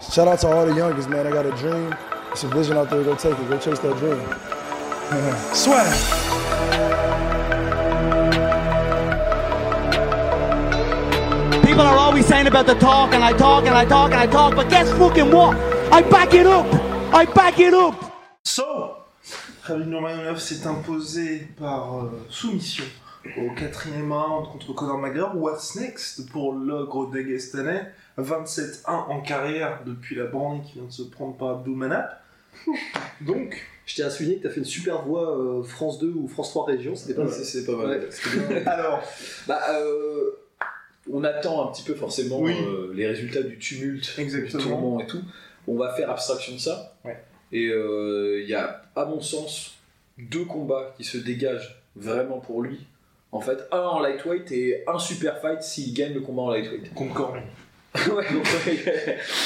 Shout out to all the youngest, man. I got a dream. It's a vision out there. Go take it. Go chase that dream. Swag. People are always saying about the talk, and I talk, and I talk, and I talk, but guess fucking what? I back it up! I back it up! So, Khabib Nurmagomedov s'est imposé par euh, soumission au quatrième round contre Conor McGregor. What's next pour l'ogre dagestanais 27-1 en carrière depuis la branlée qui vient de se prendre par Abdulmanap. Donc, Je tiens à souligner que tu as fait une super voix euh, France 2 ou France 3 Région, c'était pas mal. C'est pas mal. Ouais, c'était bien. alors, Bah, euh, on attend un petit peu forcément Oui. euh, les résultats du tumulte, Exactement. du tourment et tout. On va faire abstraction de ça. Ouais. Et euh, il y a, à mon sens, deux combats qui se dégagent vraiment pour lui. En fait, un en lightweight et un super fight s'il gagne le combat en lightweight. contre Cormier. Ouais, donc,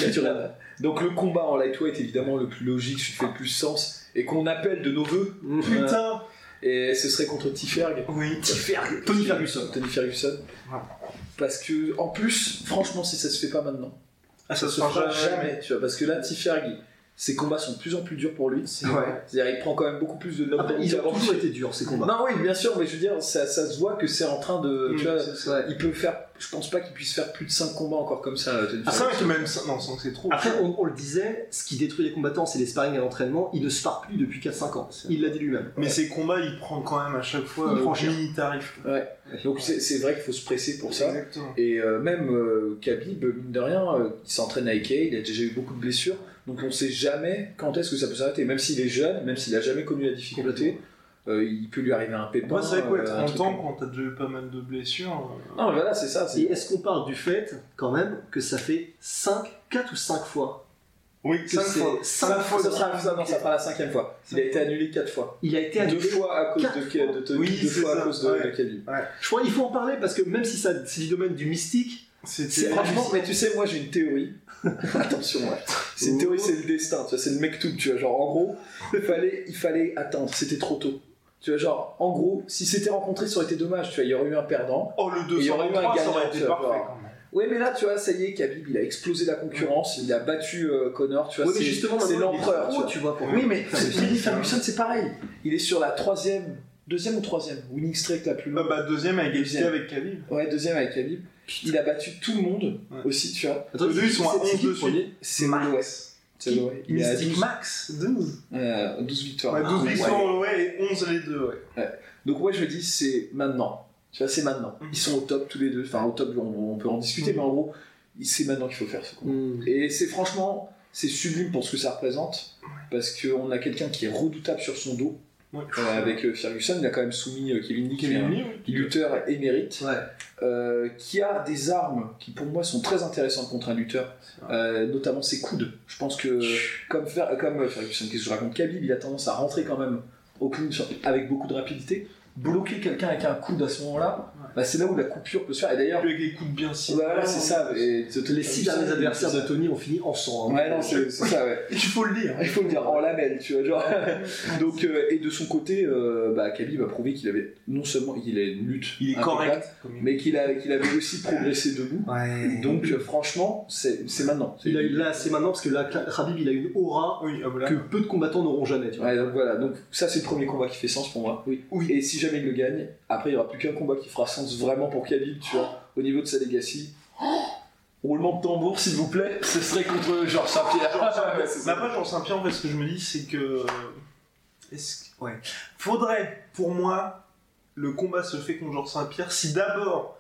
naturel. Donc le combat en lightweight, évidemment, le plus logique, celui qui fait le plus sens, et qu'on appelle de nos voeux. Putain Et ce serait contre Tiferg. Oui. Tiferg Tony Ferguson. Tony Ferguson. Ouais. Parce que, en plus, franchement, si ça se fait pas maintenant, Ah, ça, se fera jamais. tu vois, parce que là, Tiferg, ses combats sont de plus en plus durs pour lui. Ouais. C'est-à-dire, il prend quand même beaucoup plus de knockdowns Après, ils ont toujours été durs ces combats. Non, oui, bien sûr, mais je veux dire, ça, ça se voit que c'est en train de. tu Mm, vois, c'est ça. Ouais. il peut faire. Je pense pas qu'il puisse faire plus de 5 combats encore comme ça, Ah, Ferguson. ça, même ça- Non, sans que c'est trop. Après, on, on le disait, ce qui détruit les combattants, c'est les sparring à l'entraînement. Il ne se part plus depuis 4-5 ans. Il l'a dit lui-même. Mais ces combats, il prend quand même à chaque fois cher. mini tarif. Ouais. Donc c'est vrai qu'il faut se presser pour ça. Exactement. Et euh, même euh, Khabib, mine de rien, euh, il s'entraîne avec Kay, il a déjà eu beaucoup de blessures, donc on sait jamais quand est-ce que ça peut s'arrêter. Même s'il est jeune, même s'il a jamais connu la difficulté, euh, il peut lui arriver un pépin. Moi, c'est vrai quoi, euh, un 30 truc ans, quand t'as déjà eu pas mal de blessures. euh, Non, mais voilà, c'est ça. c'est- Et est-ce qu'on parle du fait, quand même, que ça fait 5, 4 ou 5 fois Oui, que 5 c'est fois. cinq Cinq fois Ça sera, ça, non, ça fera la cinquième fois. Il a été annulé quatre fois. Il a été Deux annulé. fois à cause de, fois. de Tony, Oui, deux fois ça, à cause de, ouais. de Khabib. Je crois qu'il faut en parler parce que même si ça, c'est du domaine du mystique, Franchement, mais tu sais, moi j'ai une théorie. Attention, ouais. C'est une théorie, c'est le destin, tu vois, c'est le mec tout, tu vois. Genre, en gros, il fallait, il fallait attendre, c'était trop tôt. Tu vois, genre, en gros, si c'était rencontré, ça aurait été dommage, tu vois, il y aurait eu un perdant. Oh, le il y aurait eu un 223, ça gagnant, aurait été tu vois, parfait quand même. Ouais, mais là, tu vois, ça y est, Khabib, il a explosé la concurrence, il a battu euh, Connor, tu vois, oui, mais justement, c'est l'empereur, tu tu vois. pour Oui, mais Billy. Ferguson, c'est pareil. Il est sur la troisième, deuxième ou troisième winning streak la plus Bah, longue. bah, deuxième égalité Deuxième. avec Khabib. Ouais, deuxième avec Khabib. Il a battu tout le monde Ouais. aussi, tu vois. Attends, Eux deux, ils sont à c'est- c'est 11 qui le dessus. premier C'est Max. C'est. Il Mystic 12, Max 12. euh, 12 victoires. Ouais, 12 Ah, victoires ouais. ouais, et 11 les deux, ouais. Donc moi je me dis c'est maintenant. Tu vois, c'est maintenant. Mhm. Ils sont au top tous les deux. Enfin au top, on, on peut en discuter, Mhm. mais en gros, c'est maintenant qu'il faut faire ce combat. Hmm. Et c'est franchement, c'est sublime pour ce que ça représente, parce qu'on a quelqu'un qui est redoutable sur son dos. Ouais. Euh, avec euh, Ferguson, il a quand même soumis euh, Kevin Lee, qui est un oui. lutteur émérite, Ouais. qui a des armes qui pour moi sont très intéressantes contre un lutteur, notamment ses coudes. Je pense que comme, Fer- comme Ferguson, qu'est-ce que je raconte, Khabib, il a tendance à rentrer quand même au clinch avec beaucoup de rapidité. Bloquer quelqu'un avec un coude à ce moment-là, bah, c'est là où la coupure peut se faire. Et d'ailleurs, avec les coups de bien voilà, c'est ça. Et Les 6 derniers adversaires de Tony ont fini en sang. hein. Ouais, non, c'est ça, ouais. Il faut le dire. Il faut le dire, en lamelle, tu vois, genre. Donc, euh, et de son côté, euh, bah, Khabib a prouvé qu'il avait non seulement il a une lutte, Il est correct. mais qu'il a- qu'il avait aussi progressé debout. Ouais. Donc, euh, franchement, c'est c'est maintenant. Il a eu là, c'est maintenant parce que là, Khabib, il a une aura Oui, voilà. que peu de combattants n'auront jamais. Tu vois. Ouais, donc voilà, donc ça c'est le premier combat qui fait sens pour moi. Oui. oui. Et si jamais il le gagne, après il n'y aura plus qu'un combat qui fera sens vraiment pour Khabib, tu vois, au niveau de sa legacy. Roulement de tambour s'il vous plaît, ce serait contre Georges Saint-Pierre. Mais après, Jean Saint-Pierre, en fait, ce que je me dis, c'est que. euh, Est-ce que- Ouais. Faudrait, pour moi, le combat se fait contre Georges Saint-Pierre si d'abord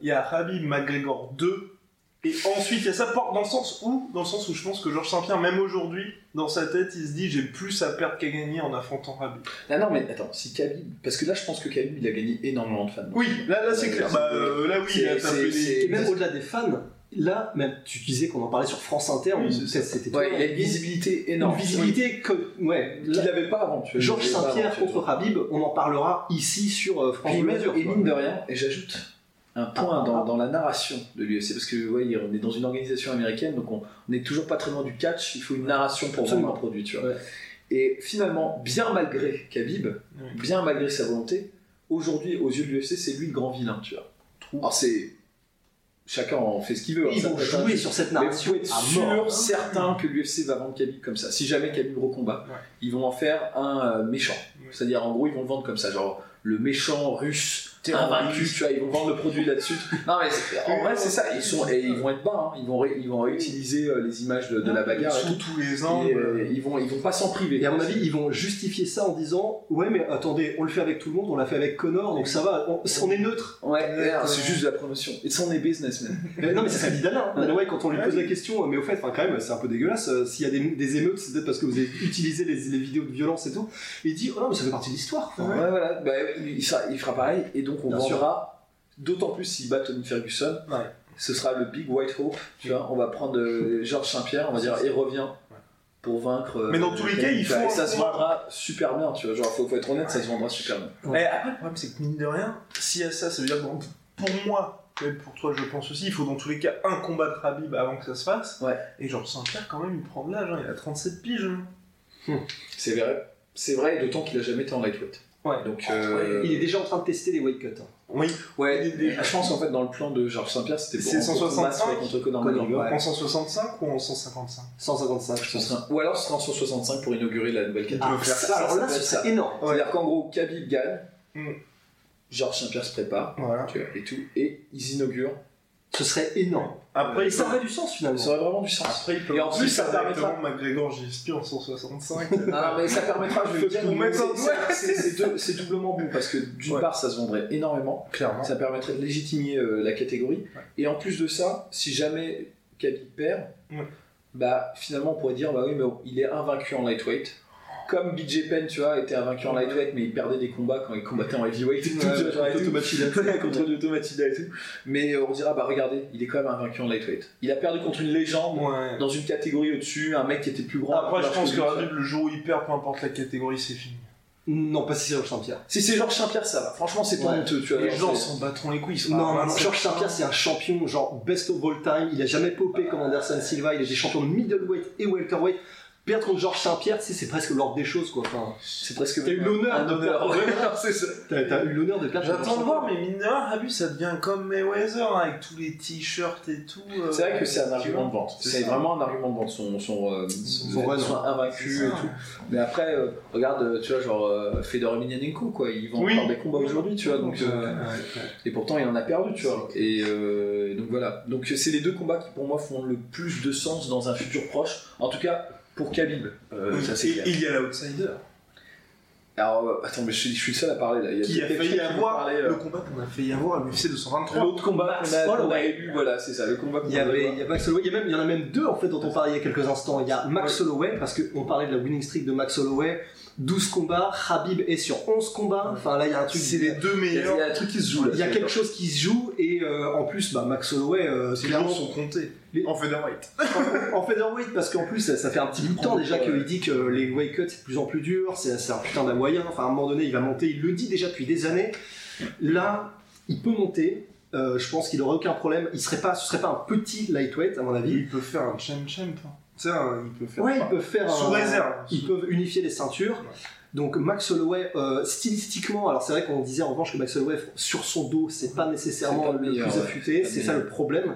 il y a Habib McGregor 2 Et ensuite, il y a ça dans le sens où, dans le sens où je pense que Georges Saint-Pierre, même aujourd'hui, dans sa tête, il se dit j'ai plus à perdre qu'à gagner en affrontant Khabib. Ah non, mais attends, si Khabib. Parce que là, je pense que Khabib, il a gagné énormément de fans. Oui, là, là c'est Ouais, clair. Bah, euh, là, oui, c'est- Et même au-delà des fans, là, même tu disais qu'on en parlait sur France Inter, Oui, c'était Ouais, il a une visibilité énorme. une visibilité que, ouais, qu'il là, n'avait pas avant. tu vois. Georges Saint-Pierre contre Habib, on en parlera ici sur euh, France Puis et mine de rien, et j'ajoute un point dans, dans la narration de l'UFC, parce que ouais, on est dans une organisation américaine, donc on n'est toujours pas très loin du catch, il faut une narration pour vendre un produit, tu vois. Ouais. Et finalement, bien malgré Khabib, bien malgré sa volonté, aujourd'hui, aux yeux de l'UFC, c'est lui le grand vilain, tu vois. Alors c'est... Chacun en fait ce qu'il veut. hein, Ils vont un jouer sur cette Mais vous narration être sûr, mort. certain que l'UFC va vendre Khabib comme ça. Si jamais Khabib recombat, Ouais. ils vont en faire un euh, méchant. Ouais. C'est-à-dire, en gros, ils vont le vendre comme ça, genre le méchant russe Terroriste. invaincu, tu vois, ils vont vendre le produit là-dessus. non mais en vrai, c'est ça. Ils sont et ils vont être bas. hein. Ils vont ré- ils vont réutiliser euh, les images de, de la bagarre. et Sous tout. tous les Et, angles. euh, ils vont ils vont pas s'en priver. Et à mon avis, ils vont justifier ça en disant Ouais, mais attendez, on le fait avec tout le monde, on l'a fait avec Connor, donc ça va, on, on est neutre. Ouais, Ouais, ouais. c'est juste de la promotion. It's only business, man. Mais non, mais c'est ça dit Dana. hein. White, quand on lui Ouais. pose la question, mais au fait, enfin, quand même, c'est un peu dégueulasse. euh, S'il y a des, des émeutes, c'est peut-être parce que vous avez utilisé les, les vidéos de violence et tout. Et il dit Oh non, mais ça fait partie de l'histoire. Ouais, voilà. Bah, il, sera- il fera pareil, et donc on Bien sûr. vendra, d'autant plus s'il bat Tony Ferguson, Ouais. ce sera le Big White Hope, tu vois, on va prendre euh, Georges Saint-Pierre, on va dire, il revient pour vaincre... euh, Mais dans tous les cas, il faut Et ça se vendra super bien, tu vois, genre, faut, faut être honnête, ça se vendra super bien. Et après, le problème, c'est que mine de rien, s'il y a ça, ça veut dire que pour moi, et pour toi, je pense aussi, il faut dans tous les cas un combat de Khabib avant que ça se fasse. Ouais. Et Georges Saint-Pierre, quand même, il prend de l'âge, hein, il a 37 piges. hein. C'est vrai, c'est vrai, d'autant qu'il a jamais été en lightweight. Ouais. Donc, euh, Il est déjà en train de tester les weight cuts. hein. Oui, ouais, il est- je pense en fait dans le plan de Georges Saint-Pierre, c'était pour C'est en combat 165, soit contre Conor McGregor. ouais. en 165 ou en 155 155, je Ce pense. serait un- Ou alors ce sera en 165 pour inaugurer la nouvelle catégorie. Ah, ça, ça, alors ça là, peut ce être serait ça. énorme. C'est-à-dire qu'en gros, Khabib gagne, Mm. Georges Saint-Pierre se prépare, Voilà. tu vois, et tout, et ils inaugurent. Ce serait énorme. Après, Et ça aurait du sens finalement. Ça aurait vraiment du sens. Après, il peut Et en plus, ça permettra- McGregor GSP en 165. Ah, mais ça permettra, je vais dire, c'est- doublement bon parce que d'une Ouais. part, ça se vendrait énormément, Clairement. ça permettrait de légitimer euh, la catégorie, Ouais. et en plus de ça, si jamais Khabib perd, Ouais. bah finalement on pourrait dire, bah oui, mais il est invaincu en lightweight. Comme BJ Penn, tu vois, était invaincu en lightweight, mais il perdait des combats quand il combattait en heavyweight et tout, tu vois, genre, et contre Machida et tout. Mais euh, on dira, bah regardez, il est quand même invaincu en lightweight. Il a perdu contre une légende Ouais. dans une catégorie au-dessus, un mec qui était plus grand. Après, je pense que le jour où il perd, peu importe la catégorie, c'est fini. Non, pas si c'est Georges Saint-Pierre. Si c'est Georges Saint-Pierre, ça va. Franchement, c'est pas Ouais. honteux, tu vois. Les genre, gens s'en battront les couilles. Non, non, non, 27 Georges Saint-Pierre, c'est un champion, genre best of all time. Il a jamais popé comme Anderson Silva. Il était champion de middleweight et welterweight. Perdre contre Georges Saint-Pierre, tu sais, c'est presque l'ordre des choses, quoi. Enfin, c'est presque. T'as eu l'honneur un de honneur. perdre. Ouais, c'est ça. t'as t'as eu l'honneur de perdre. J'attends de voir, mais mine de rien, ça devient comme Mayweather, hein, avec tous les t-shirts et tout. euh, C'est vrai que c'est un argument de vente. C'est vraiment un argument de vente, son, son, euh, Son son, invaincu et tout. Mais après, euh, regarde, euh, tu vois, genre euh, Fedor Emelianenko, quoi, ils vont Oui. encore des combats aujourd'hui, tu vois, donc. Euh, Et pourtant, il en a perdu, tu vois. Et euh, donc voilà. Donc c'est les deux combats qui, pour moi, font le plus de sens dans un futur proche. En tout cas, pour Khabib. Euh, Oui, ça c'est et clair. il y a l'outsider. Alors, euh, attends, mais je suis, je suis le seul à parler là. Il y a Qui a peut-être failli quelqu'un qui avoir parler, euh, le combat qu'on a failli avoir à l'UFC 223. L'autre combat qu'on a, Max qu'on a Holloway. élu, voilà, c'est ça, le combat qu'on Il y avait, il y a Max Holloway, il y, a même, il y en a même deux en fait dont on parlait il y a quelques instants. Il y a Max Holloway, parce qu'on parlait de la winning streak de Max Holloway, 12 combats, Habib est sur 11 combats, enfin là il y a un truc... C'est les deux Il y, a, il y meilleurs. a un truc qui se joue là. Il y a quelque chose qui se joue et euh, en plus bah, Max Holloway, euh, clairement, jours sont comptés. En featherweight. en featherweight parce qu'en plus ça, ça fait un petit bout de temps déjà qu'il dit que les weight cuts c'est de plus en plus dur, c'est un putain d'hawaïen, enfin à un moment donné il va monter, il le dit déjà depuis des années. Là, il peut monter, euh, je pense qu'il aurait aucun problème, il serait pas, ce serait pas un petit lightweight à mon avis. Il peut faire un champ-champ. hein. Tu sais, un- il peut faire. Ouais, ils peuvent faire Sous un- réserve. Ils peuvent unifier les ceintures. Donc Max Holloway, euh, stylistiquement, alors c'est vrai qu'on disait en revanche que Max Holloway sur son dos, c'est pas nécessairement pas le meilleur, plus affûté, C'est ça le problème.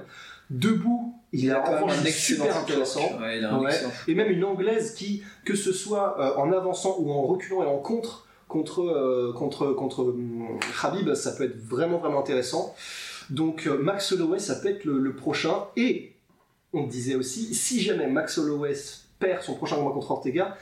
Debout, il, revanche un excellent super intéressant. Ouais, il a un Ouais. excellent Et même une anglaise qui, que ce soit euh, en avançant ou en reculant et en contre, contre, euh, contre, contre hum, Khabib, ça peut être vraiment, vraiment intéressant. Donc euh, Max Holloway, ça peut être le, le prochain. Et on disait aussi, si jamais Max Holloway perd son prochain combat contre Ortega,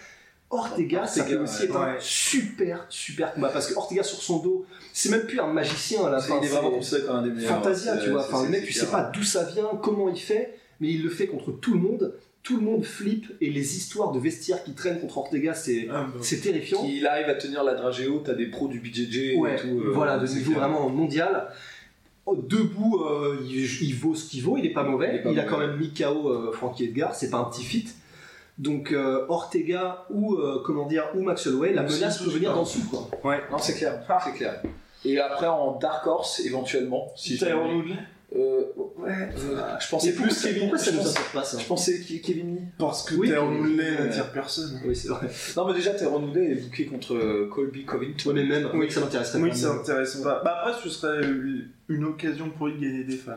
Ortega, ça peut aussi ouais. être un super, super combat. Parce que Ortega sur son dos, c'est même plus un magicien à la fin. il est vraiment c'est considéré comme un des meilleurs. Fantasia, tu vois. Enfin, le mec, tu sais pas d'où ça vient, comment il fait, mais il le fait contre tout le monde. Tout le monde flippe et les histoires de vestiaires qui traînent contre Ortega, c'est Ah, bah. c'est terrifiant. Il arrive à tenir la dragée haute, t'as des pros du BJJ Ouais, et tout. euh, voilà, de niveau clair. vraiment mondial. Oh, Debout, euh, il, il vaut ce qu'il vaut, il est pas mauvais. Il Il, est pas a mauvais. quand même mis KO euh, Frankie Edgar, c'est pas un petit fit. Donc euh, Ortega ou euh, comment dire ou Max Holloway, la menace peut venir d'en dessous quoi. Non, c'est clair, c'est clair. Et après, en Dark Horse, éventuellement, si Tyron Woodley Euh, ouais, euh, je pensais plus Kevin. pourquoi ça nous intéresse pas ça Je pensais Ke- Kevin Lee. Parce que Oui, Tyron Woodley ouais. n'attire personne. Oui, c'est vrai. Non, mais déjà, Tyrone Woodley est booké contre Colby Covington. Ouais, mais même, Oui. oui, ça m'intéresserait Oui, pas. ça m'intéresse pas. Bah après, ce serait une occasion pour lui de gagner des fans.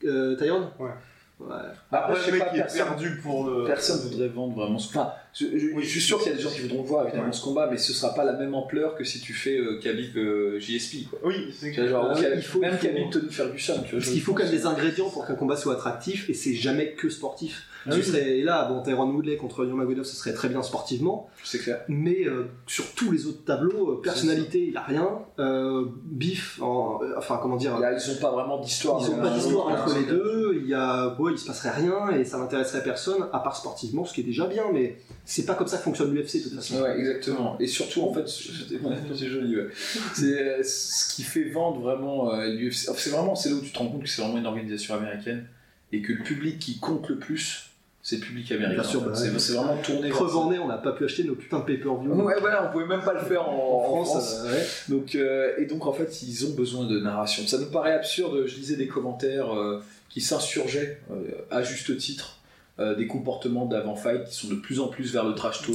je Euh, Tyrone? Ouais. Ouais. Après, Après, je sais le mec pas, est personne- perdu pour le. Personne voudrait vendre vraiment ce Enfin, je, je- je suis sûr qu'il y a des gens qui voudront voir évidemment Ouais. ce combat, mais ce sera pas la même ampleur que si tu fais euh, Khabib euh, JSP. Quoi. Oui, c'est genre, Ah il faut- même Khabib Ferguson. Tu vois, Parce qu'il faut quand même des ingrédients pour qu'un combat soit attractif et c'est jamais que sportif. Ah oui. serait, et là, bon, Tyrone Woodley contre Nurmagomedov, ce serait très bien sportivement. C'est clair. Mais euh, sur tous les autres tableaux, euh, personnalité, il n'y a rien. Euh, bif, en- euh, enfin comment dire, Là, ils ont pas vraiment d'histoire. ils n'ont pas d'histoire entre les deux. Il y a, ouais, il se passerait rien et ça n'intéresserait personne à part sportivement, ce qui est déjà bien. Mais c'est pas comme ça que fonctionne l'UFC de toute façon. Ouais, exactement. Et surtout, en fait, c'est joli. ouais. C'est ce qui fait vendre vraiment l'UFC. C'est vraiment, c'est là où tu te rends compte que c'est vraiment une organisation américaine et que le public qui compte le plus, c'est le public américain. Bien sûr, bah c'est vraiment tourné. Preuve en est, on n'a pas pu acheter nos putains de pay-per-view. Ouais, voilà, on pouvait même pas le faire en, En France, France. euh, ouais. Donc, euh, et donc en fait, ils ont besoin de narration. Ça nous paraît absurde. Je lisais des commentaires euh, qui s'insurgeaient euh, à juste titre euh, des comportements d'avant-fight qui sont de plus en plus vers le trash talk,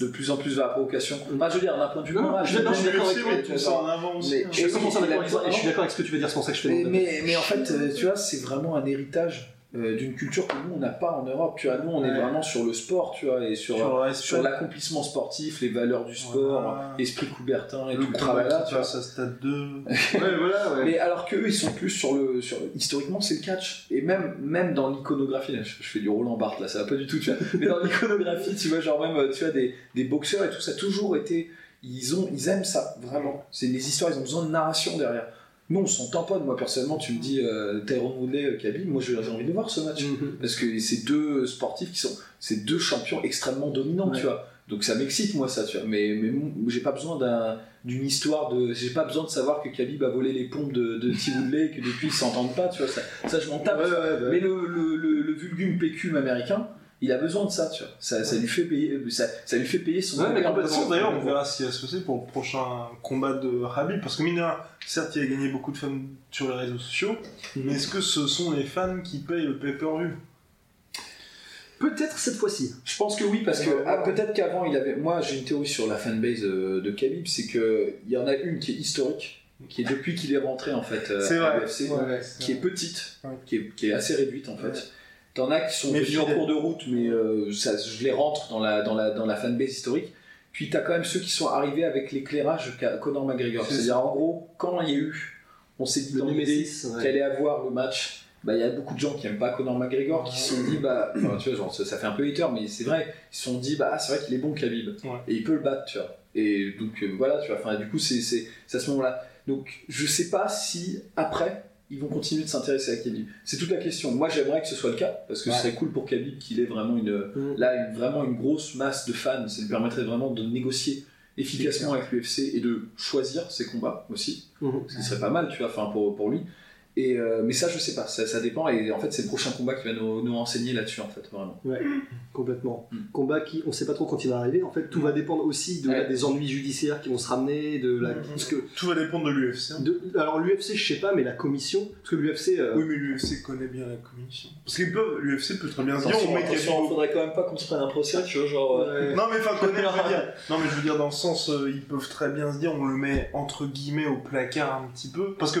de plus en plus vers la provocation. Enfin, je veux dire, d'un point de vue moral, je- je suis d'accord avec toi, mais tout ça en avant aussi. Mais- hein. Je suis Et 100% oui, d'accord avec toi et je suis la- d'accord avec ce que tu veux dire, c'est pour ça que je fais mais, mais, en fait, tu vois, c'est vraiment un héritage euh, d'une culture que nous, on n'a pas en Europe. Tu vois, nous, on est vraiment sur le sport, tu vois, et sur, Sur sur l'accomplissement sportif, les valeurs du sport, Voilà. esprit Coubertin et le tout le travail là, tu vois. à stade 2. Ouais, voilà, ouais. Mais alors qu'eux, ils sont plus sur le, sur Historiquement, c'est le catch. Et même, même dans l'iconographie, là, je, je fais du Roland Barthes, là, ça va pas du tout, tu vois. Mais dans l'iconographie, tu vois, genre même, tu vois, des, des boxeurs et tout, ça a toujours été. Ils, ont, ils aiment ça, vraiment. C'est les histoires, ils ont besoin de narration derrière. Nous, on s'en tamponne. Moi, personnellement, tu me dis euh, Tyrone Woodley, Khabib, moi, j'ai envie de voir ce match. Mhm. Parce que c'est deux sportifs qui sont. C'est deux champions extrêmement dominants, Ouais. tu vois. Donc ça m'excite, moi, ça, tu vois. Mais, mais j'ai pas besoin d'un- d'une histoire de. J'ai pas besoin de savoir que Khabib a volé les pompes de, de T. Woodley et que depuis ils s'entendent pas, tu vois. Ça, ça je m'en tape. Ouais, ouais, Mais le, le, le, le vulgum pécum américain, il a besoin de ça, tu vois. Ça, ça lui fait payer, ça, ça lui fait payer son. Ouais, mais façon, d'ailleurs, on verra ce qui va se passer pour le prochain combat de Habib. Parce que Mina, certes, il a gagné beaucoup de fans sur les réseaux sociaux, mais est-ce que ce sont les fans qui payent le pay-per-view? Peut-être cette fois-ci. Je pense que oui, parce que ah, peut-être qu'avant il avait. Moi j'ai une théorie sur la fanbase euh, de Khabib, c'est que il y en a une qui est historique, qui est depuis qu'il est rentré en fait euh, C'est à vrai. l'UFC, Ouais, qui est petite, Ouais. qui, est, qui est assez réduite en fait. T'en as qui sont Mais venus en cours de route, mais euh, ça, je les rentre dans la, dans la, dans la fanbase historique. Puis t'as quand même ceux qui sont arrivés avec l'éclairage qu'a Conor McGregor. C'est C'est-à-dire en gros, quand il y a eu, on s'est dit Le dans l'idée Nemesis, ouais. qu'il allait avoir le match. Bah, il y a beaucoup de gens qui aiment pas Conor McGregor qui se sont dit bah enfin, tu vois genre, ça, ça fait un peu hater mais c'est vrai ils se sont dit bah ah, c'est vrai qu'il est bon Khabib Ouais. et il peut le battre tu vois et donc euh, voilà tu vois enfin du coup c'est c'est c'est à ce moment là donc je sais pas si après ils vont continuer de s'intéresser à Khabib c'est toute la question moi j'aimerais que ce soit le cas parce que Ouais. ce serait cool pour Khabib qu'il ait vraiment une Mm. là une- vraiment une grosse masse de fans ça lui permettrait vraiment de négocier efficacement avec l'UFC et de choisir ses combats aussi Mhm. ce qui serait pas mal, tu vois, enfin pour, pour lui. Et, euh, mais ça, je sais pas, ça, ça dépend. Et en fait, c'est le prochain combat qui va nous, nous renseigner là-dessus, en fait, vraiment. Complètement. Mm. Combat qui, on sait pas trop quand il va arriver. En fait, tout va dépendre aussi de, Ouais. des ennuis judiciaires qui vont se ramener, de la, parce que, Tout va dépendre de l'UFC. hein. de- alors l'UFC, je sais pas, mais la commission, parce que l'UFC, euh, Oui, mais l'UFC connaît bien la commission. Parce qu'ils peuvent, l'UFC peut très bien se dire, Attention, on met attention, faudrait quand même pas qu'on se prenne un procès, tu vois, genre. euh, ouais. Non, mais enfin, connaît, je veux dire. Non, mais je veux dire, dans le sens, euh, ils peuvent très bien se dire, on le met entre guillemets au placard un petit peu. Parce que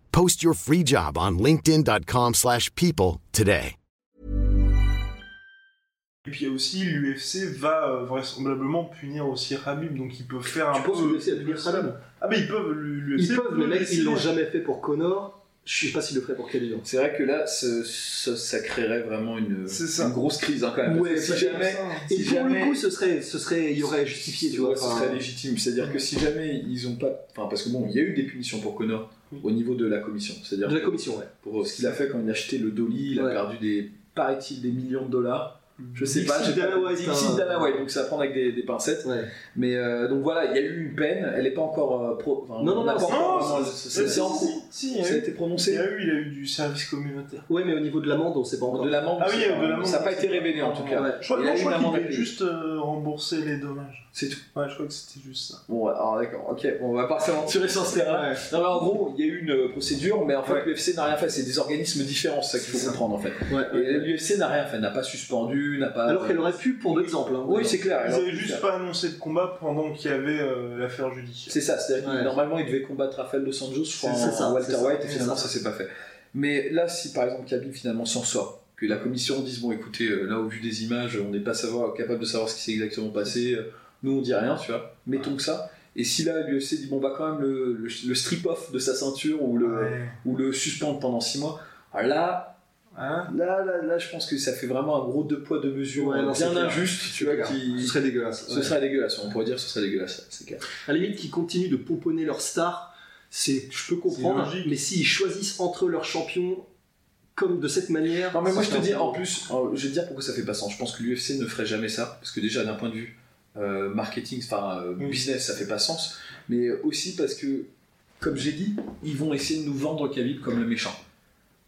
Post your free job on linkedin.com/people slash people today. Et puis il y a aussi l'UFC va euh, vraisemblablement punir aussi Habib, donc ils peuvent faire un Tu peu. penses que l'UFC a pu dire ça même Ah mais ils peuvent l'UFC. Ils peuvent, mais mec, ils l'ont jamais fait pour Connor. Je sais pas s'ils le feraient pour Khabib. C'est vrai que là, ce- ce- ça créerait vraiment une, C'est ça. une grosse crise hein, quand même. Ouais, si jamais, Et si pour jamais- le coup, ce serait, ce serait, il y aurait justifié, tu vois. Ouais, ce serait légitime. C'est-à-dire que si jamais ils ont pas. Enfin, parce que bon, il y a eu des punitions pour Connor au niveau de la commission. C'est-à-dire de la commission, ouais. pour ce qu'il a fait quand il a acheté le Dolly, il a perdu des. paraît-il, des millions de dollars. Je sais pas, White, Dixie hein. Donc c'est à prendre avec des, des pincettes. Ouais. Mais euh, donc voilà, il y a eu une peine, elle n'est pas encore euh, pro. enfin, Non, non, non, pas c'est- encore non, vraiment- c'est- en si, cours. si, il a Ça a été Il prononcé. y a eu, il a eu du service communautaire. Ouais, mais au niveau de l'amende, on sait pas encore. De l'amende, Ah oui, l'amende. ça n'a pas été révélé en tout cas. Ouais. Je crois, Il non, a eu je crois une qu'il payer. juste euh, rembourser les dommages. C'est tout. Ouais, je crois que c'était juste ça. Bon, alors d'accord, ok, on va pas s'aventurer sur ce terrain. Non, mais en gros, il y a eu une euh, procédure, mais en fait, l'UFC n'a rien fait. C'est des organismes différents, c'est ça qu'il faut ça. comprendre en fait. Et l'UFC n'a rien fait, n'a pas suspendu, n'a pas. Alors qu'elle aurait pu, pour d'exemple. Hein, Oui, c'est clair. Ils elle aurait avaient pu juste pas annoncé de combat pendant qu'il y avait euh, l'affaire judiciaire. C'est ça, c'est-à-dire que Ouais. normalement il devait combattre Rafael Dos Anjos, je crois, en ça, Walter White, et c'est finalement ça. s'est pas fait. Mais là, si par exemple Khabib finalement s'en sort, que la commission dise bon écoutez, euh, là au vu des images, on n'est pas savoir, capable de savoir ce qui s'est exactement passé, euh, nous on dit rien, tu vois, mettons que ça. Et si là l'UFC dit bon bah quand même le, le, le strip-off de sa ceinture ou le, Ouais. ou le suspendre pendant 6 mois, alors là, Hein là, là, là, je pense que ça fait vraiment un gros deux poids deux mesures Ouais, non, c'est bien injuste, tu vois, qui... Ce serait dégueulasse. Ce ouais. serait dégueulasse, on pourrait dire que ce serait dégueulasse, c'est clair. À la limite, qu'ils continuent de pomponner leur star, c'est, je peux comprendre. Mais s'ils choisissent entre leurs champions comme de cette manière. Non mais moi je te dis en plus, euh, je vais te dire pourquoi ça fait pas sens. Je pense que l'UFC ne ferait jamais ça parce que déjà d'un point de vue euh, marketing, enfin euh, business, ça fait pas sens. Mais aussi parce que, comme j'ai dit, ils vont essayer de nous vendre Khabib comme le méchant.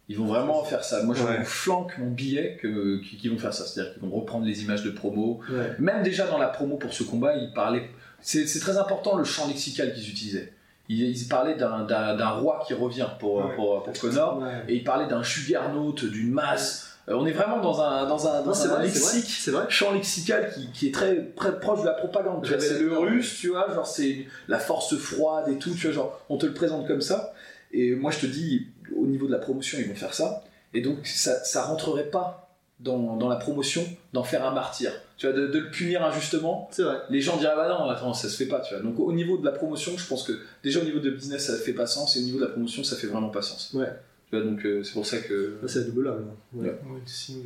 Ils vont vraiment faire ça. Moi je Ouais. flanque mon billet qu'ils vont faire ça. C'est-à-dire qu'ils vont reprendre les images de promo. Ouais. Même déjà dans la promo pour ce combat, ils parlaient. C'est très important le champ lexical qu'ils utilisaient. Ils, ils parlaient d'un- roi qui revient pour, Ouais. pour, pour Connor et il parlait d'un juggernaut, d'une masse. Euh, on est vraiment dans un, dans un, dans Non, c'est un vrai, c'est vrai, lexique, vrai. champ lexical qui, qui est très, très proche de la propagande. C'est le russe, tu vois, genre c'est la force froide et tout, tu vois, genre on te le présente comme ça. Et moi je te dis, au niveau de la promotion, ils vont faire ça. Et donc ça, ça rentrerait pas dans, dans la promotion d'en faire un martyr. Tu vois, de, de le punir injustement, C'est vrai. les gens diraient bah non attends ça se fait pas tu vois donc au niveau de la promotion je pense que déjà au niveau de business ça fait pas sens et au niveau de la promotion ça fait vraiment pas sens Ouais. tu vois donc euh, c'est pour ça que Là, C'est la double lame. Ouais. Ouais. Oui, si.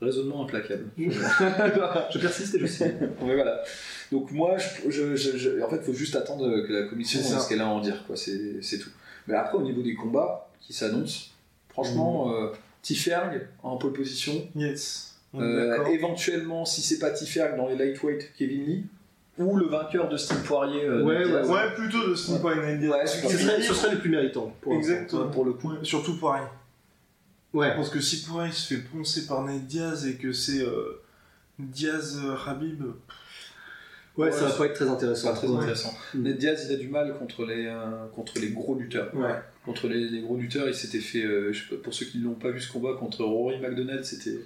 raisonnement implacable je persiste et je sais. mais voilà donc moi je, je- je- je- en fait faut juste attendre que la commission C'est ait ce qu'elle a à en dire quoi c'est c'est tout mais après au niveau des combats qui s'annoncent franchement euh, Tiferg en pole position Yes. Euh, éventuellement si c'est pas Tiferg dans les lightweight Kevin Lee ou le vainqueur de Steve Poirier euh, Ouais, Diaz. Ouais, plutôt de Steve Point Ouais, Ce serait, ce serait le plus méritant. Pour. Exactement. pour le coup Ouais, surtout Poirier. Ouais. Parce que si Poirier se fait poncer par Nate Diaz et que c'est euh, Diaz-Habib, Ouais, Ouais, ça va pas être très intéressant. pas très Ouais. intéressant. Mm. Ned Diaz, il a du mal contre les, euh, contre les gros lutteurs. Ouais. Contre les, les gros lutteurs, il s'était fait, euh, je sais pas, pour ceux qui ne l'ont pas vu ce combat contre Rory McDonald, c'était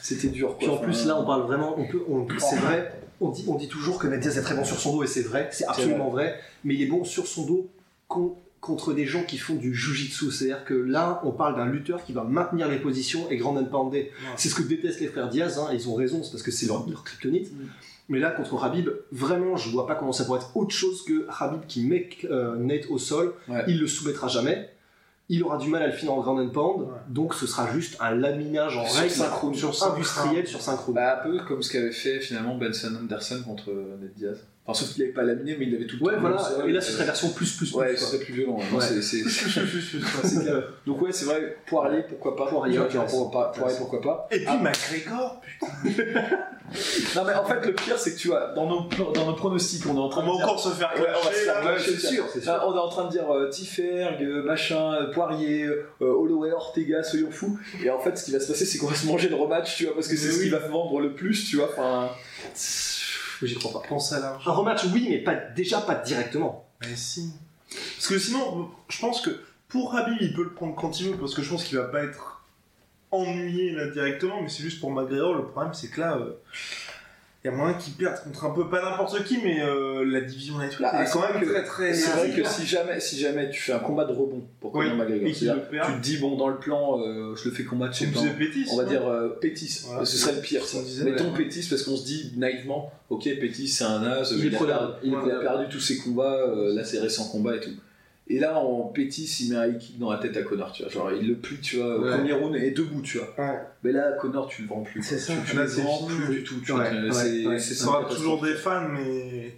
c'était dur. Puis en plus, là, on parle vraiment. On peut, on- c'est vrai. On dit, on dit toujours que Ned Diaz est très bon sur son dos et c'est vrai. C'est absolument vrai. Mais il est bon sur son dos con- contre des gens qui font du jujitsu. C'est-à-dire que là, on parle d'un lutteur qui va maintenir les positions et grand and pounder. C'est ce que détestent les frères Diaz. Hein, et ils ont raison, c'est parce que c'est leur, leur kryptonite. Mais là, contre Habib, vraiment, je vois pas comment ça pourrait être autre chose que Habib qui met euh, Nate au sol. Ouais. Il le soumettra jamais. Il aura du mal à le finir en ground and pound. Ouais. Donc ce sera juste un laminage en règle synchrone, industriel sur synchrone. bah, un peu comme ce qu'avait fait finalement Benson Anderson contre euh, Ned Diaz. Enfin, sauf qu'il n'avait pas laminé, mais il avait tout le ouais, temps voilà. Et là, ce serait version plus plus plus. Ouais, ce serait plus violent. Ouais. c'est- c'est-. Donc, ouais, c'est vrai, Poirier, pourquoi pas? Poirier, pourquoi pas? Et puis Ah. McGregor, putain. Non, mais en fait, le pire, c'est que tu vois, dans nos, dans nos pronostics, on est en train On de va dire- encore se faire Ouais, on va se clasher, faire là. clasher, c'est sûr, c'est sûr. On est en train de dire euh, Tiferg, euh, machin, euh, Poirier, euh, Holloway, Ortega, soyons fous. Et en fait, ce qui va se passer, c'est qu'on va se manger le rematch, tu vois, parce que c'est ce qui va vendre le plus, tu vois. Enfin, J'y crois pas. Pense à l'argent. Un rematch, oui, mais pas, déjà pas directement. Mais si. Parce que sinon, je pense que pour Habib, il peut le prendre quand il veut, parce que je pense qu'il va pas être ennuyé là directement, mais c'est juste pour McGregor. Le problème, c'est que là, il y a moyen qu'il perde contre un peu pas n'importe qui, mais euh, la division Lightweight Là, est quand même que- très très. C'est vrai que si jamais, si jamais tu fais un combat de rebond pour Oui, Conor McGregor, le perd. tu te dis bon dans le plan, euh, je le fais combattre chez plan. Pétis, On va dire euh, Pétis, Voilà, ce c'est- serait le pire. c'est ça. Mettons ouais. Pétis parce qu'on se dit naïvement, ok Pétis c'est un as, Il a perdu, il, Ouais. a perdu tous ses combats, euh, là c'est récent combat et tout. Et là en Pétis il met un high kick dans la tête à Connor, tu vois, genre il le plie, tu vois, au Ouais. premier round et debout, tu vois. Ouais. Mais là Connor tu le vends plus. C'est ça. Tu, tu Là, le vends fini. plus du tout. Tu Ouais, vois, ouais, c'est ouais. c'est Ça aura une toujours des fans, mais.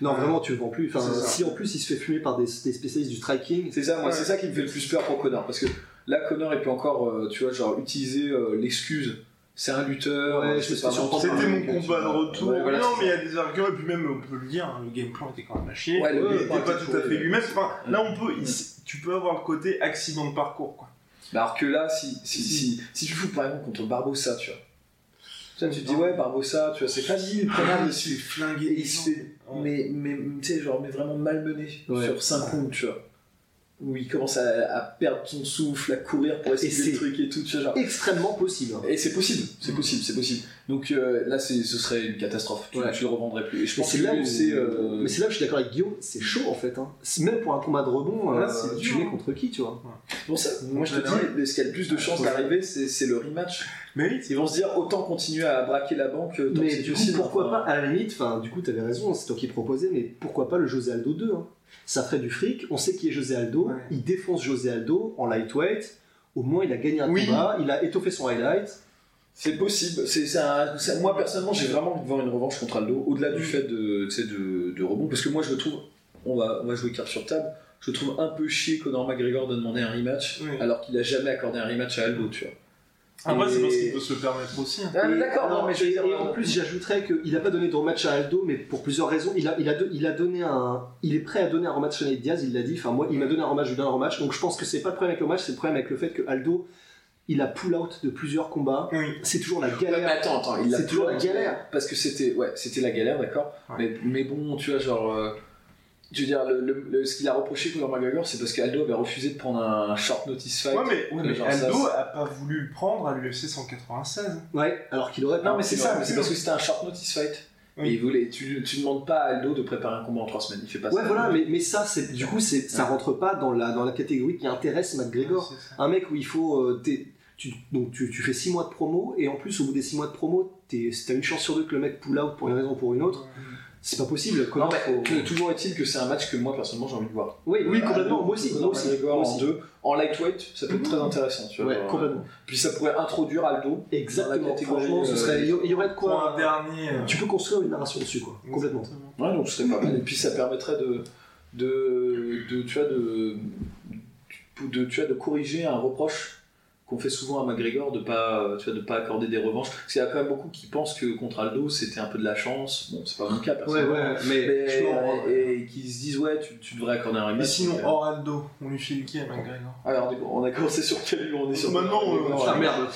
Non, Ouais. vraiment, tu le vends plus. Enfin, si en plus il se fait fumer par des, des spécialistes du striking, C'est ça, moi, Ouais. c'est ça qui me fait le plus peur pour Connor. Parce que là, Connor, il peut encore, euh, tu vois, genre, utiliser euh, l'excuse. C'est un lutteur. Ouais, euh, C'était mon combat de vois. retour. Ouais, voilà, non, mais il y a des arguments, et puis même, on peut le dire, hein, le game plan était quand même à chier. Ouais, le était plan pas tout à fait lui-même. Enfin, là, on peut, il tu peux avoir le côté accident de parcours, quoi. Mais alors que là, si, si, si, si tu fous par exemple contre Barbossa, tu vois. Tu vois, tu te dis, ouais, Barbossa, tu vois, c'est facile, prenable il se fait dessus. flinguer. Et il se fait, mais, mais, tu sais, genre, mais vraiment malmené sur 5 rounds, tu vois. Où il commence à, à perdre son souffle, à courir pour essayer le truc et tout, tu vois, genre. extrêmement possible. hein. Et c'est possible, c'est possible, c'est possible. Donc euh, là, ce serait une catastrophe. Tu, Ouais. tu le revendrais plus. Et je Mais pense c'est que là, où... l'UFC, euh, mais c'est là où je suis d'accord avec Guillaume, c'est chaud en fait. Hein. Même pour un combat de rebond, Là, euh, c'est tu mets contre qui, tu vois? Pour ça, moi je te Ouais. dis, ce qui a le plus de chances d'arriver, c'est, le rematch. Mais oui, Ils vont se dire autant continuer à braquer la banque. tant que Mais du coup, possible. pourquoi pas, à la limite, enfin, du coup, t'avais raison, c'est toi qui proposais, mais pourquoi pas le José Aldo 2 hein? Ça ferait du fric, on sait qui est José Aldo, Ouais. il défonce José Aldo en lightweight, au moins il a gagné un Oui. combat, il a étoffé son highlight. C'est possible. C'est, un- moi personnellement, j'ai vraiment envie de voir une revanche contre Aldo, au-delà du fait de, rebond, parce que moi je le trouve, on va, on va jouer carte sur table. Je trouve un peu chier Conor McGregor de demander un rematch, Oui. alors qu'il a jamais accordé un rematch à Aldo, tu vois. Après, c'est Et- parce qu'il peut se le permettre aussi. hein. Ah, d'accord, non, mais je veux et, dire, et en plus, j'ajouterais qu'il n'a pas donné de rematch à Aldo, mais pour plusieurs raisons. Il a, il a, il a donné un, il est prêt à donner un rematch à Nate Diaz, il l'a dit. Enfin, moi, il m'a donné un rematch, je lui donne un rematch. Donc, je pense que c'est pas le problème avec le match, c'est le problème avec le fait que Aldo, il a pull out de plusieurs combats. Oui. C'est toujours la Ouais, mais galère. attends, attends, il a C'est toujours la galère. Parce que c'était, ouais, c'était la galère, d'accord. Ouais. Mais, mais bon, tu vois, genre, euh, je veux dire, le, le- le- ce qu'il a reproché Conor McGregor, c'est parce qu'Aldo avait refusé de prendre un short notice fight. Ouais, mais, ouais, mais Genre, ça, Aldo c'est- a pas voulu le prendre à l'UFC 196. Ouais, alors qu'il aurait. Non, mais c'est ça, mais c'est parce que c'était un short notice fight. Oui. Et il voulait, tu, tu demandes pas à Aldo de préparer un combat en trois semaines, il fait pas Ouais, ça. voilà, mais, mais ça, c'est du coup, c'est, ça rentre pas dans la, dans la catégorie qui intéresse McGregor. Ça. Un mec où il faut. euh, t'es- tu, donc tu, tu fais 6 mois de promo, et en plus, au bout des 6 mois de promo, t'es- t'as une chance sur deux que le mec pull out pour une raison ou pour une autre. C'est pas possible. Non, Comment mais faut- que- toujours est-il que c'est un match que moi personnellement j'ai envie de voir. Oui, oui, Aldo complètement. Moi aussi. Moi aussi. En deux, en lightweight, ça peut être très intéressant, tu vois. Ouais, genre, complètement. Puis ça pourrait introduire Aldo. Dans la Exactement. catégorie, Franchement, ce euh, serait, il y aurait de quoi. un dernier. euh, Tu peux construire une narration dessus, quoi. Complètement. Ouais, donc ce serait pas mal. Et puis ça permettrait de, de, de, tu vois, de, de, tu vois, de corriger un reproche qu'on fait souvent à McGregor de pas, tu vois, de pas accorder des revanches. Parce qu'il y a quand même beaucoup qui pensent que contre Aldo c'était un peu de la chance. Bon, c'est pas mon cas personnellement. ouais, mais. Et, et qui se disent ouais tu, tu devrais accorder un rematch. Mais sinon, euh, hors Aldo, on lui file qui à McGregor alors on a commencé sur quel on est sur Maintenant, on- McGregor, Ah, ouais. merde.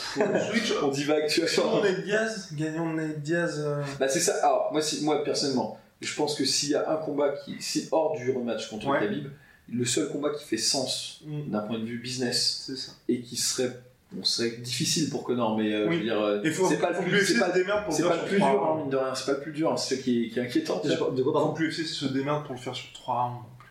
Switch. on divague tu vois Ned Diaz, gagnons Ned Diaz. euh, Bah c'est ça. Alors moi, si, moi personnellement, je pense que s'il y a un combat qui, si hors du rematch contre Ouais. Khabib, le seul combat qui fait sens mm, d'un point de vue business C'est ça. et qui serait, bon, serait difficile pour Conor, mais euh, Oui. je veux dire, euh, c'est pas le plus, c'est pas, pas faire le sur plus dur, hein, mine de rien, c'est pas le plus dur, hein, c'est ce qui est, qui est inquiétant. De quoi, de quoi, pardon? l'UFC se démerde pour le faire sur 3 rounds en plus.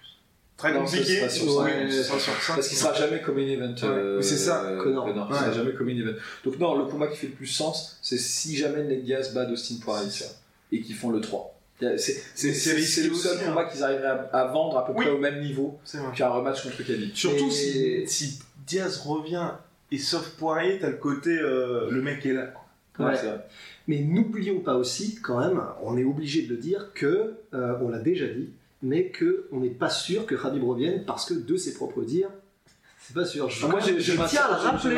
Très Non, ça compliqué. sera. Ouais, sera sur 5. Parce qu'il sera jamais comme une event. euh, c'est ça, euh, Conor. Il sera Ouais. jamais comme une event. Donc non, le combat qui fait le plus sens, c'est si jamais Ned Diaz bat Austin Poirier et qu'ils font le 3. C'est le seul aussi, combat qu'ils arriveraient à, à vendre à peu Oui. près au même niveau qu'un rematch contre Khabib. Surtout Et- si, si Diaz revient et sauf Poirier, t'as le côté euh, le mec est là. Ouais. vrai. Mais n'oublions pas aussi, quand même, on est obligé de le dire, que, euh, on l'a déjà dit, mais qu'on n'est pas sûr que Khabib revienne parce que, de ses propres dires, c'est pas sûr. Je, moi, je, je, je tiens à le rappeler.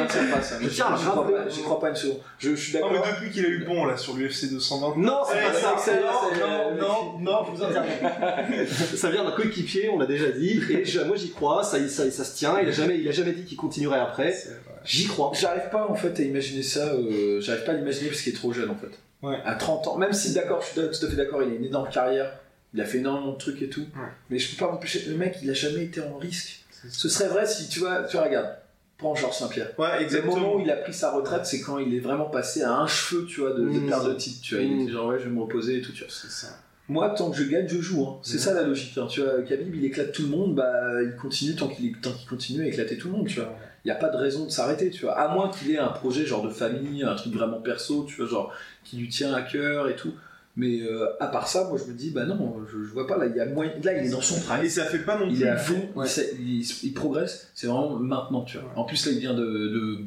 Je tiens à le crois rappeler. pas- J'y crois pas une seconde. Je, je suis Non, d'accord. mais depuis qu'il a eu bon là sur l'UFC 220. Non, c'est Ouais, pas ça. c'est- Non, non, non, non, je vous interromps. ça vient d'un coéquipier, on l'a déjà dit, et je- moi j'y crois, ça, ça, ça se tient. Il a jamais, il a jamais dit qu'il continuerait après. J'y crois. J'arrive pas en fait à imaginer ça, euh, j'arrive pas à l'imaginer parce qu'il est trop jeune en fait. Ouais. À 30 ans, même si d'accord, je suis tout à fait d'accord, il a une énorme carrière, il a fait énormément de trucs et tout, Ouais. mais je peux pas m'empêcher, le mec il a jamais été en risque. Ce serait vrai si tu vois, tu vois, regarde, prends Georges Saint-Pierre. Ouais, Le exactement. moment où il a pris sa retraite, c'est quand il est vraiment passé à un cheveu, tu vois, de, de Mmh. perdre de titre, tu vois. Il Mmh. était genre, ouais, je vais me reposer et tout, tu vois. C'est ça. Moi, tant que je gagne, je joue. Hein. C'est Ouais. ça la logique. hein. Tu vois, Khabib, il éclate tout le monde, bah, il continue tant qu'il tant qu'il continue à éclater tout le monde, tu vois. Il n'y a pas de raison de s'arrêter, tu vois. À moins qu'il ait un projet genre de famille, un truc vraiment perso, tu vois, genre qui lui tient à cœur et tout. Mais euh, à part ça, moi je me dis, bah non, je, je vois pas, là, il y a moyen... là il est dans son prime. Et ça fait pas non plus. Il est à fond, Ouais. il, il- il progresse, c'est vraiment maintenant, tu vois. En plus, là, il vient de, de,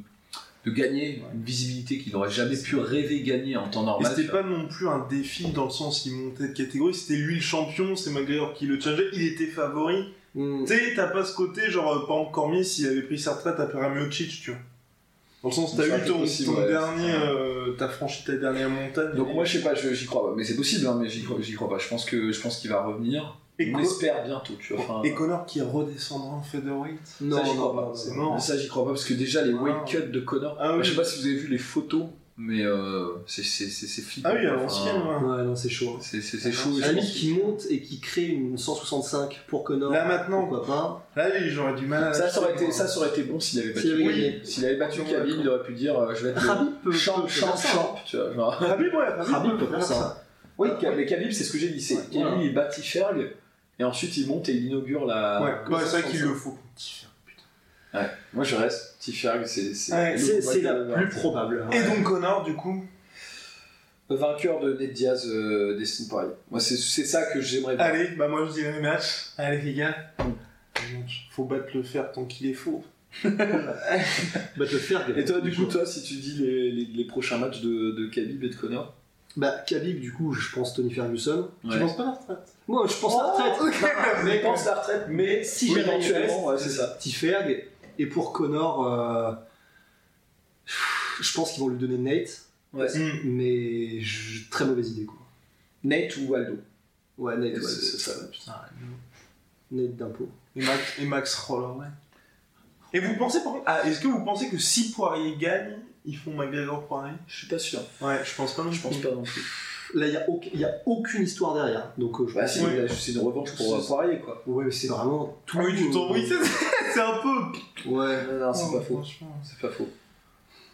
de gagner une visibilité qu'il n'aurait jamais pu rêver gagner en temps Et normal. c'était tu vois. pas non plus un défi dans le sens qu'il montait de catégorie, c'était lui le champion, c'est McGregor qui le challengeait, il était favori. Mm. Tu sais, t'as pas ce côté, genre, euh, par exemple, Cormier, s'il avait pris sa retraite après Miocic, tu vois. Dans le sens, t'as eu ton, possible, ton ouais, dernier, euh, t'as franchi ta dernière montagne. Donc et- moi je sais pas, j'y crois pas, mais c'est possible, hein, mais j'y crois, crois pas. Je pense que je pense qu'il va revenir. Et On espère bientôt, tu vois. Enfin, Et Connor qui redescendra en featherweight. Non, ça j'y crois non, pas. non, non. Ça j'y crois pas parce que déjà les Ah. weight cuts de Connor. Ah. Je sais pas si vous avez vu les photos, mais euh, c'est c'est c'est c'est flippant. Ah oui, à Enfin, l'ancienne, ouais. Ouais, non, c'est chaud. C'est c'est c'est Ah, chaud. pense limite, qui monte et qui crée une 165 pour Connor. Là maintenant, Pourquoi pas Là, oui, j'aurais du mal à. Ça, ça aurait été, ça, ça aurait été bon s'il avait battu. S'il avait Oui. avait battu Khabib, il aurait pu dire euh, je vais être Khabib peut- le champ, peut champ, faire ça. champ, tu vois. Genre. ouais, peut faire ça. Oui, mais Khabib, c'est ce que j'ai dit. C'est voilà. il bat Ferg et ensuite il monte et il inaugure la. Ouais, c'est vrai qu'il 65. le faut. Ouais. Moi je reste. Tiferg, c'est Ouais, le la plus probable. Et donc Connor, du coup, Vainqueur de Ned Diaz, euh, Destiny Paris. Moi c'est c'est ça que j'aimerais voir. allez, bah moi je dirais match. Allez, les gars. Faut battre le fer tant qu'il est faux. Bah, te le faire. Et toi, du coup, toi, si tu dis les, les, les prochains matchs de, de Khabib et de Connor Bah, Khabib, du coup, je pense Tony Ferguson. Tu penses pas à la retraite? Moi, je pense à la retraite. Mais pense la retraite, mais si oui, jamais il éventuellement, ouais, c'est ça. Petit Ferg. Et pour Connor, euh, je pense qu'ils vont lui donner Nate. Ouais. Mais je- très mauvaise idée, quoi. Nate ou Waldo Ouais, Nate, ouais, C'est- c'est ça. Putain, Nate d'impôt. Et Max, et Max Holloway. Et vous pensez par contre, ah, est-ce que vous pensez que si Poirier gagne, ils font McGregor Poirier? Je suis pas sûr. Ouais, je pense pas non Je pense pas non plus. Là, il n'y a, aucun- il y a aucune histoire derrière. Donc, euh, je Bah c'est une revanche pour euh, Poirier, quoi. Ouais, mais c'est vraiment tout. Oui, tu t'en oui, c'est c'est un peu. Ouais, Non, non, c'est Oh, pas faux. franchement. C'est pas faux.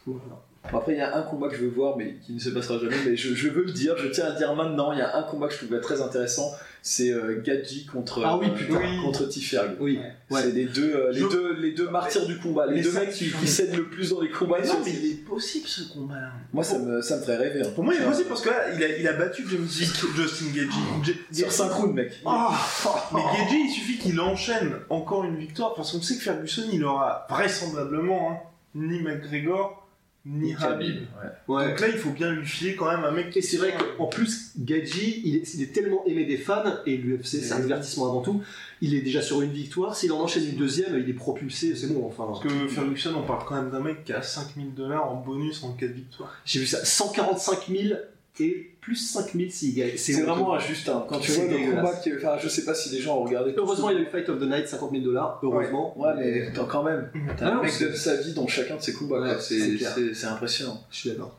voilà. Bon, Après, il y a un combat que je veux voir, mais qui ne se passera jamais. Mais je, je veux le dire, je tiens à le dire maintenant. Il y a un combat que je trouve très intéressant. C'est euh, Gadji contre, Ah oui, euh, contre Tiferg. Oui. Ouais. C'est les deux, euh, les, Je- deux, les deux martyrs du combat, les Mais deux ça, mecs qui, qui cèdent le plus dans les combats. Mais non, mais il est possible ce combat-là. Moi, ça me, ça me ferait rêver. hein. Pour moi, il est possible parce que là, il a, il a battu Justin Gagey. Sur 5 rounds, mec. Ah, mais Gagey, il suffit qu'il enchaîne encore une victoire parce qu'on sait que Ferguson, il aura vraisemblablement hein, ni McGregor ni Habib. Ouais. Donc là, il faut bien lui filer quand même un mec. Et c'est vrai qu'en plus, Gadji, il est, il est tellement aimé des fans, et l'UFC, c'est un divertissement avant tout, il est déjà sur une victoire. S'il en enchaîne une deuxième, il est propulsé, c'est bon, enfin. Parce que Ferguson, on parle quand même d'un mec qui a 5000 dollars en bonus en cas de victoire. J'ai vu ça, 145 000 et plus 5 000 s'il gagne. C'est vraiment injuste. hein. Quand tu vois le combat qui. Enfin, je sais pas si les gens ont regardé. Heureusement, il a eu Fight of the Night, 50 000 dollars, heureusement. Ouais, mais t'as quand même. T'as un mec de sa vie dans chacun de ses combats. Ouais, c'est C'est clair. c'est- c'est impressionnant. Je suis d'accord.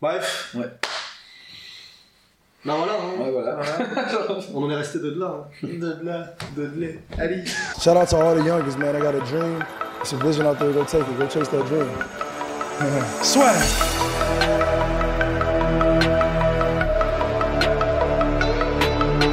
Bref. Ouais. Bah voilà, hein. Ouais, voilà. on en est resté de là. hein. Dudley, Dudley. Allez. Shout out to all the youngest, man. I got a dream. It's a vision out there. Go take it. Go chase that dream. Swag.